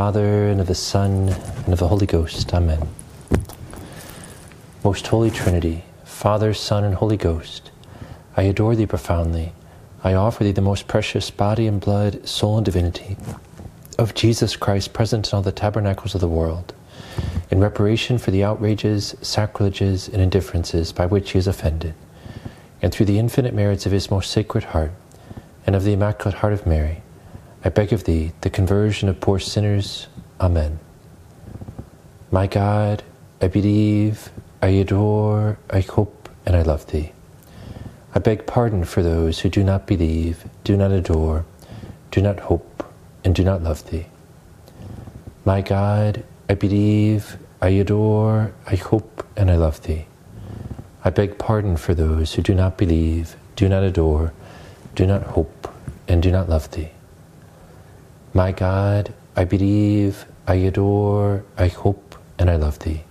the Father, and of the Son, and of the Holy Ghost. Amen. Most Holy Trinity, Father, Son, and Holy Ghost, I adore thee profoundly. I offer thee the most precious body and blood, soul and divinity of Jesus Christ present in all the tabernacles of the world, in reparation for the outrages, sacrileges, and indifferences by which he is offended, and through the infinite merits of his most sacred heart and of the Immaculate Heart of Mary, I beg of thee the conversion of poor sinners. Amen. My God, I believe, I adore, I hope, and I love thee. I beg pardon for those who do not believe, do not adore, do not hope, and do not love thee. My God, I believe, I adore, I hope, and I love thee. I beg pardon for those who do not believe, do not adore, do not hope, and do not love thee. My God, I believe, I adore, I hope, and I love thee.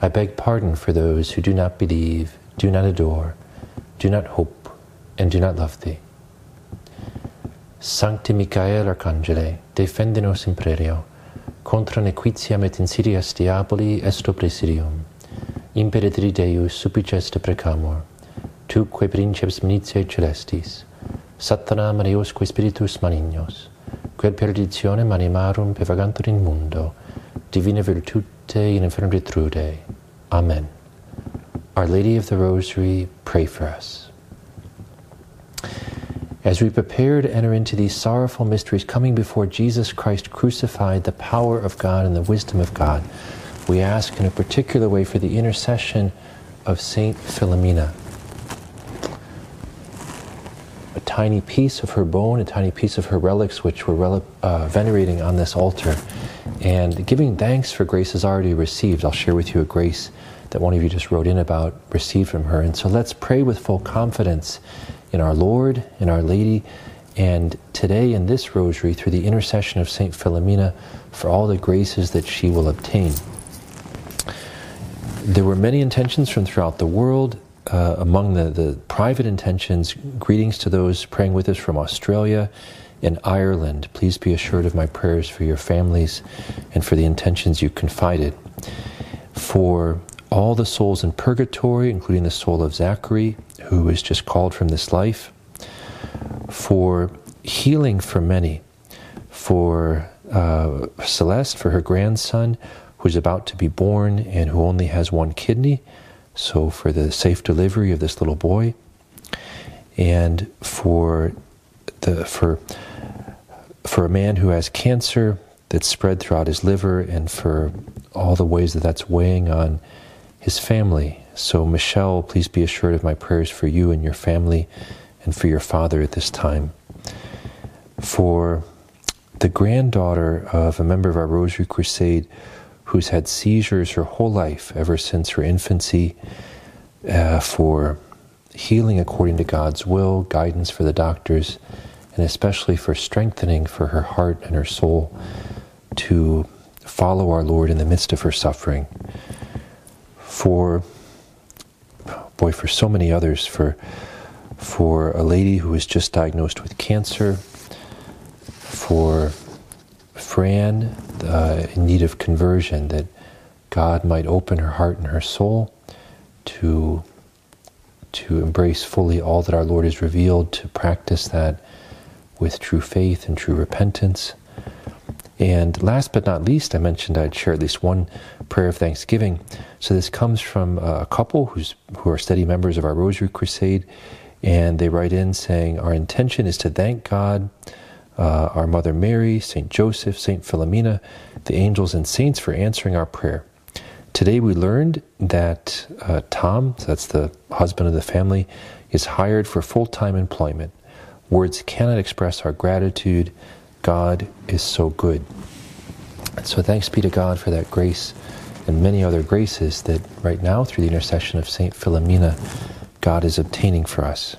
I beg pardon for those who do not believe, do not adore, do not hope, and do not love thee. Sancti Michael Archangele, defendenos in prerio, contra nequitiam et insidias diaboli esto presidium. Imperitri Deus supplices te precamur, tu quae princeps militiae celestis, Satana Mariosque Spiritus malignos, quel perditionem animarum pervagantur in mundo, divina virtute in infernum detrude. Amen. Our Lady of the Rosary, pray for us. As we prepare to enter into these sorrowful mysteries, coming before Jesus Christ crucified, the power of God and the wisdom of God, we ask in a particular way for the intercession of Saint Philomena a tiny piece of her bone, a tiny piece of her relics, which we're uh, venerating on this altar, and giving thanks for graces already received. I'll share with you a grace that one of you just wrote in about, received from her. And so let's pray with full confidence in our Lord, in Our Lady, and today in this rosary through the intercession of St. Philomena for all the graces that she will obtain. There were many intentions from throughout the world uh, among the, the private intentions, greetings to those praying with us from Australia and Ireland. Please be assured of my prayers for your families and for the intentions you confided. For all the souls in purgatory, including the soul of Zachary, who was just called from this life. For healing for many. For uh, Celeste, for her grandson, who's about to be born and who only has one kidney so, for the safe delivery of this little boy, and for the for for a man who has cancer that's spread throughout his liver, and for all the ways that that's weighing on his family. So, Michelle, please be assured of my prayers for you and your family, and for your father at this time. For the granddaughter of a member of our Rosary Crusade who's had seizures her whole life, ever since her infancy, uh, for healing according to God's will, guidance for the doctors, and especially for strengthening for her heart and her soul to follow our Lord in the midst of her suffering. For, boy, for so many others, for, for a lady who was just diagnosed with cancer, for Fran uh, in need of conversion, that God might open her heart and her soul to, to embrace fully all that our Lord has revealed, to practice that with true faith and true repentance. And last but not least, I mentioned I'd share at least one prayer of thanksgiving. So this comes from a couple who's, who are steady members of our Rosary Crusade, and they write in saying, Our intention is to thank God uh, our Mother Mary, St. Joseph, St. Philomena, the angels and saints for answering our prayer. Today we learned that uh, Tom, that's the husband of the family, is hired for full time employment. Words cannot express our gratitude. God is so good. so thanks be to God for that grace and many other graces that right now, through the intercession of St. Philomena, God is obtaining for us.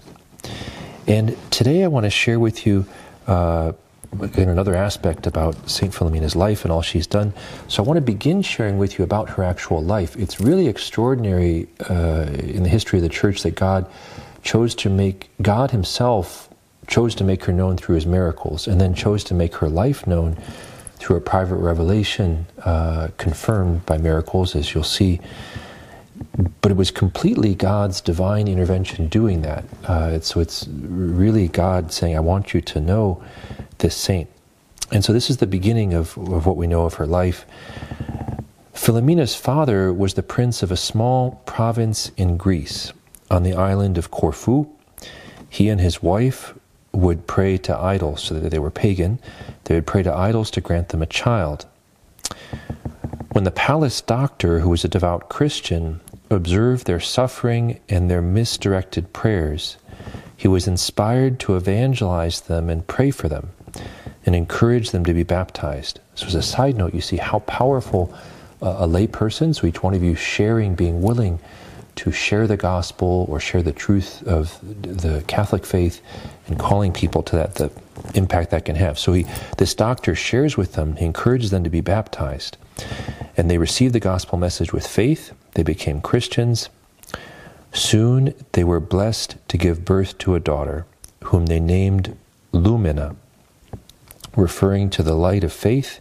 And today I want to share with you uh, in another aspect about St. Philomena's life and all she's done. So I want to begin sharing with you about her actual life. It's really extraordinary uh, in the history of the church that God chose to make, God Himself chose to make her known through His miracles and then chose to make her life known through a private revelation, uh, confirmed by miracles, as you'll see. But it was completely God's divine intervention doing that. Uh, so it's really God saying, I want you to know this saint. And so this is the beginning of, of what we know of her life. Philomena's father was the prince of a small province in Greece on the island of Corfu. He and his wife would pray to idols, so that they were pagan. They would pray to idols to grant them a child. When the palace doctor, who was a devout Christian, observed their suffering and their misdirected prayers, he was inspired to evangelize them and pray for them and encourage them to be baptized. So, as a side note, you see how powerful uh, a layperson, so each one of you sharing, being willing to share the gospel or share the truth of the Catholic faith and calling people to that, the impact that can have. So he, this doctor shares with them, he encourages them to be baptized. And they received the gospel message with faith. They became Christians. Soon they were blessed to give birth to a daughter, whom they named Lumina, referring to the light of faith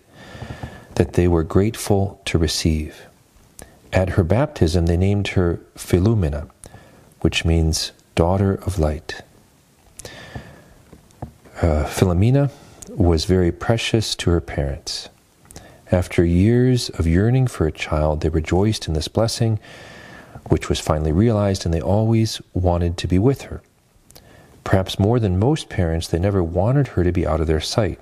that they were grateful to receive. At her baptism, they named her Philumena, which means daughter of light. Uh, Philomena was very precious to her parents. After years of yearning for a child, they rejoiced in this blessing, which was finally realized, and they always wanted to be with her. Perhaps more than most parents, they never wanted her to be out of their sight.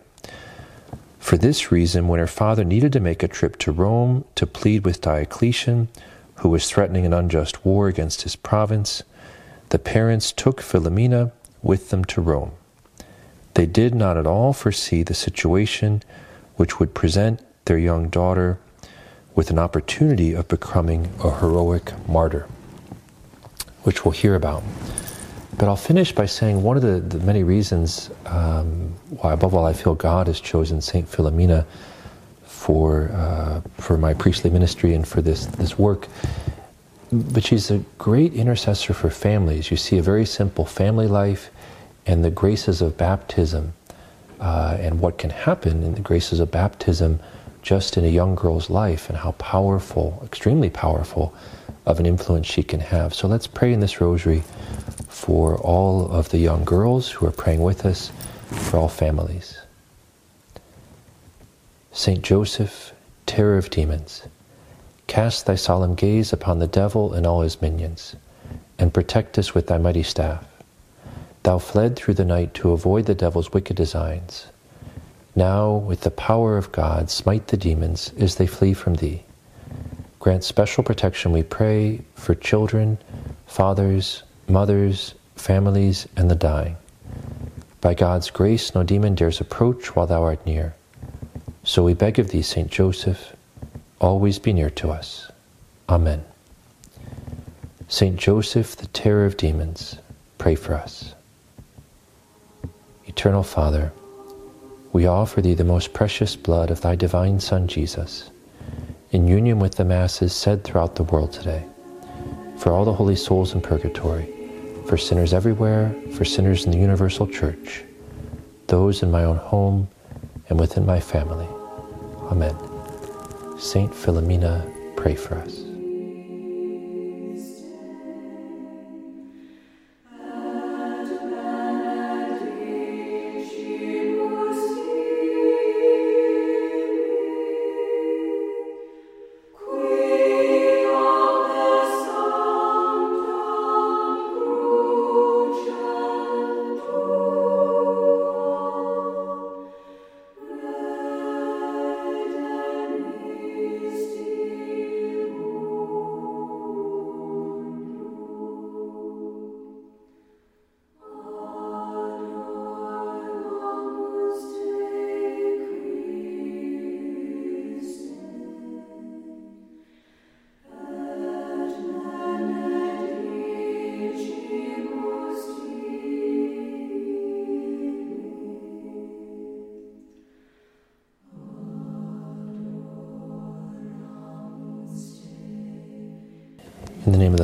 For this reason, when her father needed to make a trip to Rome to plead with Diocletian, who was threatening an unjust war against his province, the parents took Philomena with them to Rome. They did not at all foresee the situation which would present their young daughter with an opportunity of becoming a heroic martyr, which we'll hear about. But I'll finish by saying one of the, the many reasons um, why, above all, I feel God has chosen Saint Philomena for uh, for my priestly ministry and for this this work. But she's a great intercessor for families. You see a very simple family life, and the graces of baptism, uh, and what can happen in the graces of baptism, just in a young girl's life, and how powerful, extremely powerful, of an influence she can have. So let's pray in this rosary for all of the young girls who are praying with us, for all families. Saint Joseph, terror of demons, cast thy solemn gaze upon the devil and all his minions, and protect us with thy mighty staff. Thou fled through the night to avoid the devil's wicked designs. Now, with the power of God, smite the demons as they flee from thee. Grant special protection, we pray, for children, fathers, mothers, families, and the dying. By God's grace, no demon dares approach while thou art near. So we beg of thee, Saint Joseph, always be near to us. Amen. Saint Joseph, the terror of demons, pray for us. Eternal Father, we offer thee the most precious blood of thy divine Son, Jesus, in union with the Masses said throughout the world today, for all the holy souls in purgatory for sinners everywhere, for sinners in the universal church, those in my own home and within my family. Amen. Saint Philomena, pray for us.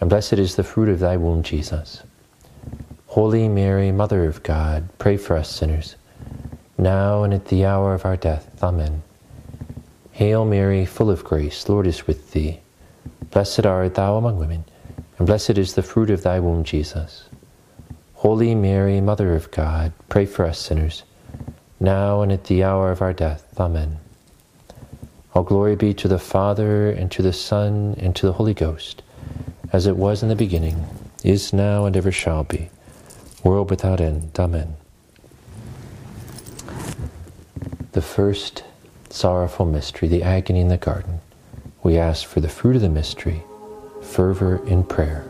and blessed is the fruit of thy womb, Jesus. Holy Mary, Mother of God, pray for us sinners, now and at the hour of our death. Amen. Hail Mary, full of grace, Lord is with thee. Blessed art thou among women, and blessed is the fruit of thy womb, Jesus. Holy Mary, Mother of God, pray for us sinners, now and at the hour of our death. Amen. All glory be to the Father, and to the Son, and to the Holy Ghost, as it was in the beginning, is now, and ever shall be, world without end. Amen. The first sorrowful mystery, the agony in the garden, we ask for the fruit of the mystery, fervor in prayer.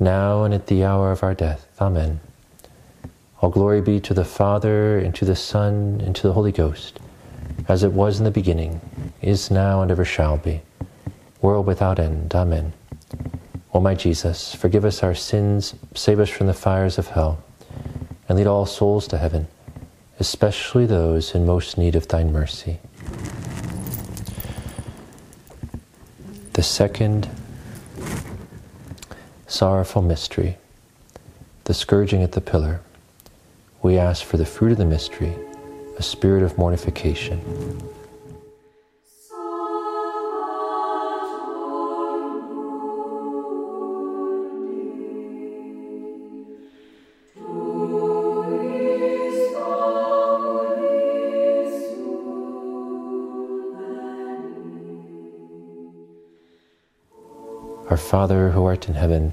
now and at the hour of our death. Amen. All glory be to the Father, and to the Son, and to the Holy Ghost, as it was in the beginning, is now, and ever shall be, world without end. Amen. O my Jesus, forgive us our sins, save us from the fires of hell, and lead all souls to heaven, especially those in most need of thine mercy. The second sorrowful mystery, the scourging at the pillar. We ask for the fruit of the mystery, a spirit of mortification. Our Father who art in heaven,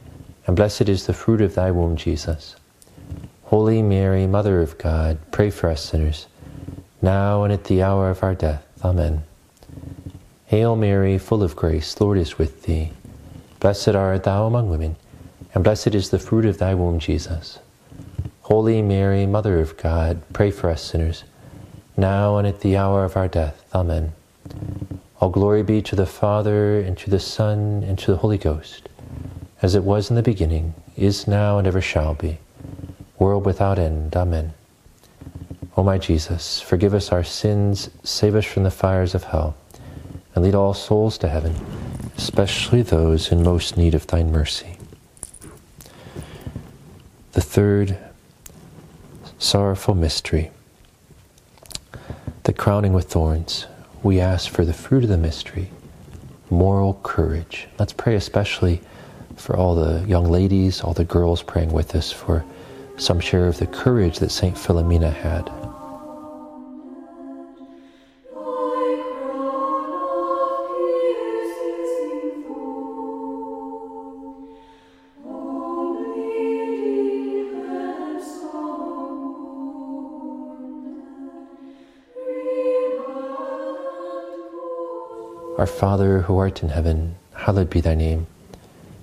and blessed is the fruit of thy womb, Jesus. Holy Mary, Mother of God, pray for us sinners, now and at the hour of our death. Amen. Hail Mary, full of grace, Lord is with thee. Blessed art thou among women, and blessed is the fruit of thy womb, Jesus. Holy Mary, Mother of God, pray for us sinners, now and at the hour of our death. Amen. All glory be to the Father, and to the Son, and to the Holy Ghost as it was in the beginning, is now, and ever shall be, world without end. Amen. O my Jesus, forgive us our sins, save us from the fires of hell, and lead all souls to heaven, especially those in most need of thine mercy. The third sorrowful mystery, the crowning with thorns. We ask for the fruit of the mystery, moral courage. Let's pray especially for all the young ladies, all the girls praying with us for some share of the courage that St. Philomena had. Our Father who art in heaven, hallowed be thy name.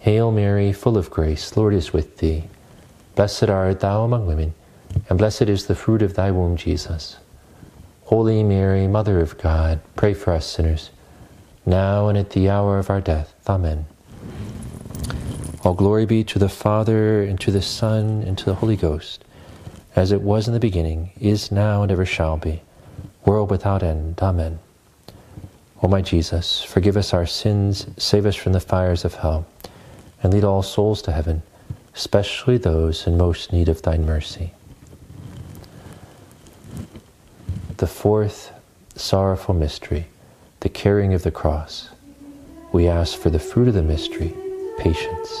Hail Mary, full of grace, Lord is with thee. Blessed art thou among women, and blessed is the fruit of thy womb, Jesus. Holy Mary, Mother of God, pray for us sinners, now and at the hour of our death. Amen. All glory be to the Father, and to the Son, and to the Holy Ghost, as it was in the beginning, is now, and ever shall be, world without end. Amen. O my Jesus, forgive us our sins, save us from the fires of hell, and lead all souls to heaven, especially those in most need of thine mercy. The fourth sorrowful mystery, the carrying of the cross. We ask for the fruit of the mystery patience.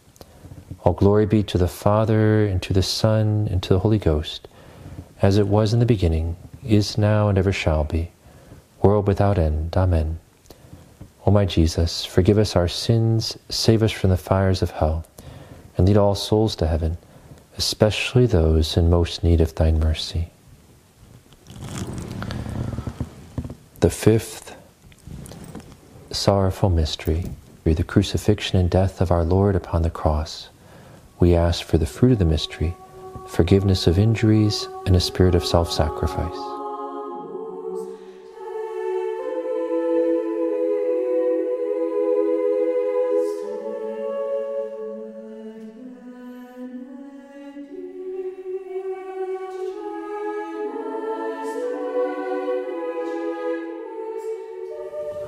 All glory be to the Father, and to the Son, and to the Holy Ghost, as it was in the beginning, is now, and ever shall be, world without end. Amen. O my Jesus, forgive us our sins, save us from the fires of hell, and lead all souls to heaven especially those in most need of thine mercy. The fifth sorrowful mystery, the crucifixion and death of our Lord upon the cross. We ask for the fruit of the mystery, forgiveness of injuries, and a spirit of self sacrifice.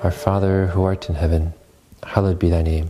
Our Father, who art in heaven, hallowed be thy name.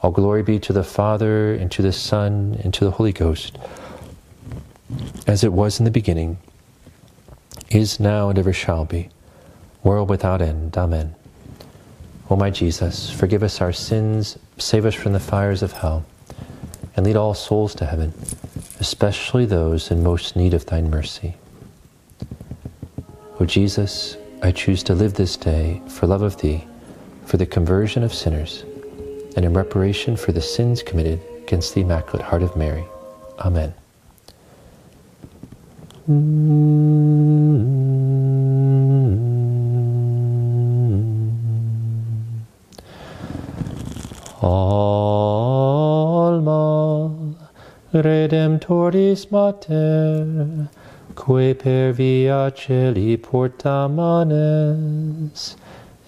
All glory be to the Father, and to the Son, and to the Holy Ghost, as it was in the beginning, is now, and ever shall be, world without end. Amen. O my Jesus, forgive us our sins, save us from the fires of hell, and lead all souls to heaven, especially those in most need of thine mercy. O Jesus, I choose to live this day for love of thee, for the conversion of sinners, and in reparation for the sins committed against the Immaculate Heart of Mary. Amen. Alma Redemptoris Mater, que per via celi porta manes,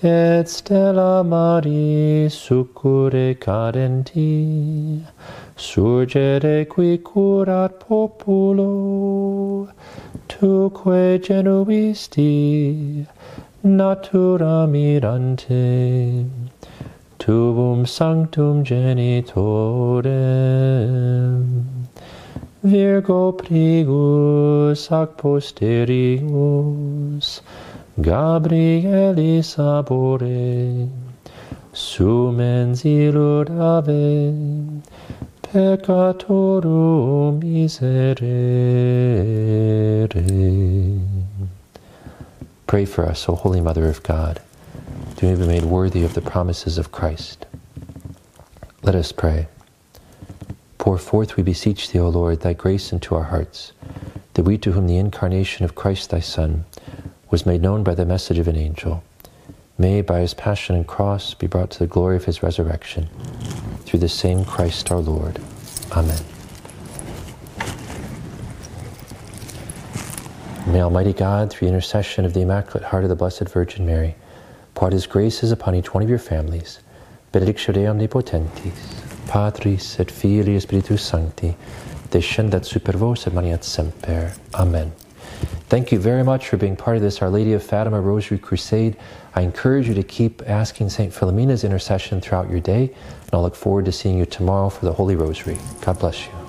et stella maris succure cadenti, surgere qui curat populo, tuque genuisti, natura mirante, tubum sanctum genitorem. Virgo prigus ac posterius, Gabrielis ab ore, sumens illud ave, peccatorum miserere. Pray for us, O Holy Mother of God, to be made worthy of the promises of Christ. Let us pray. Pour forth, we beseech thee, O Lord, thy grace into our hearts, that we to whom the incarnation of Christ thy Son was made known by the message of an angel, may by his passion and cross be brought to the glory of his resurrection, through the same Christ our Lord. Amen. May Almighty God, through the intercession of the Immaculate Heart of the Blessed Virgin Mary, pour his graces upon each one of your families. Benedictio Dei Omnipotentis, Patris et Filii Spiritus Sancti, descendat super vos et maneat semper. Amen. Thank you very much for being part of this Our Lady of Fatima Rosary Crusade. I encourage you to keep asking St. Philomena's intercession throughout your day, and I'll look forward to seeing you tomorrow for the Holy Rosary. God bless you.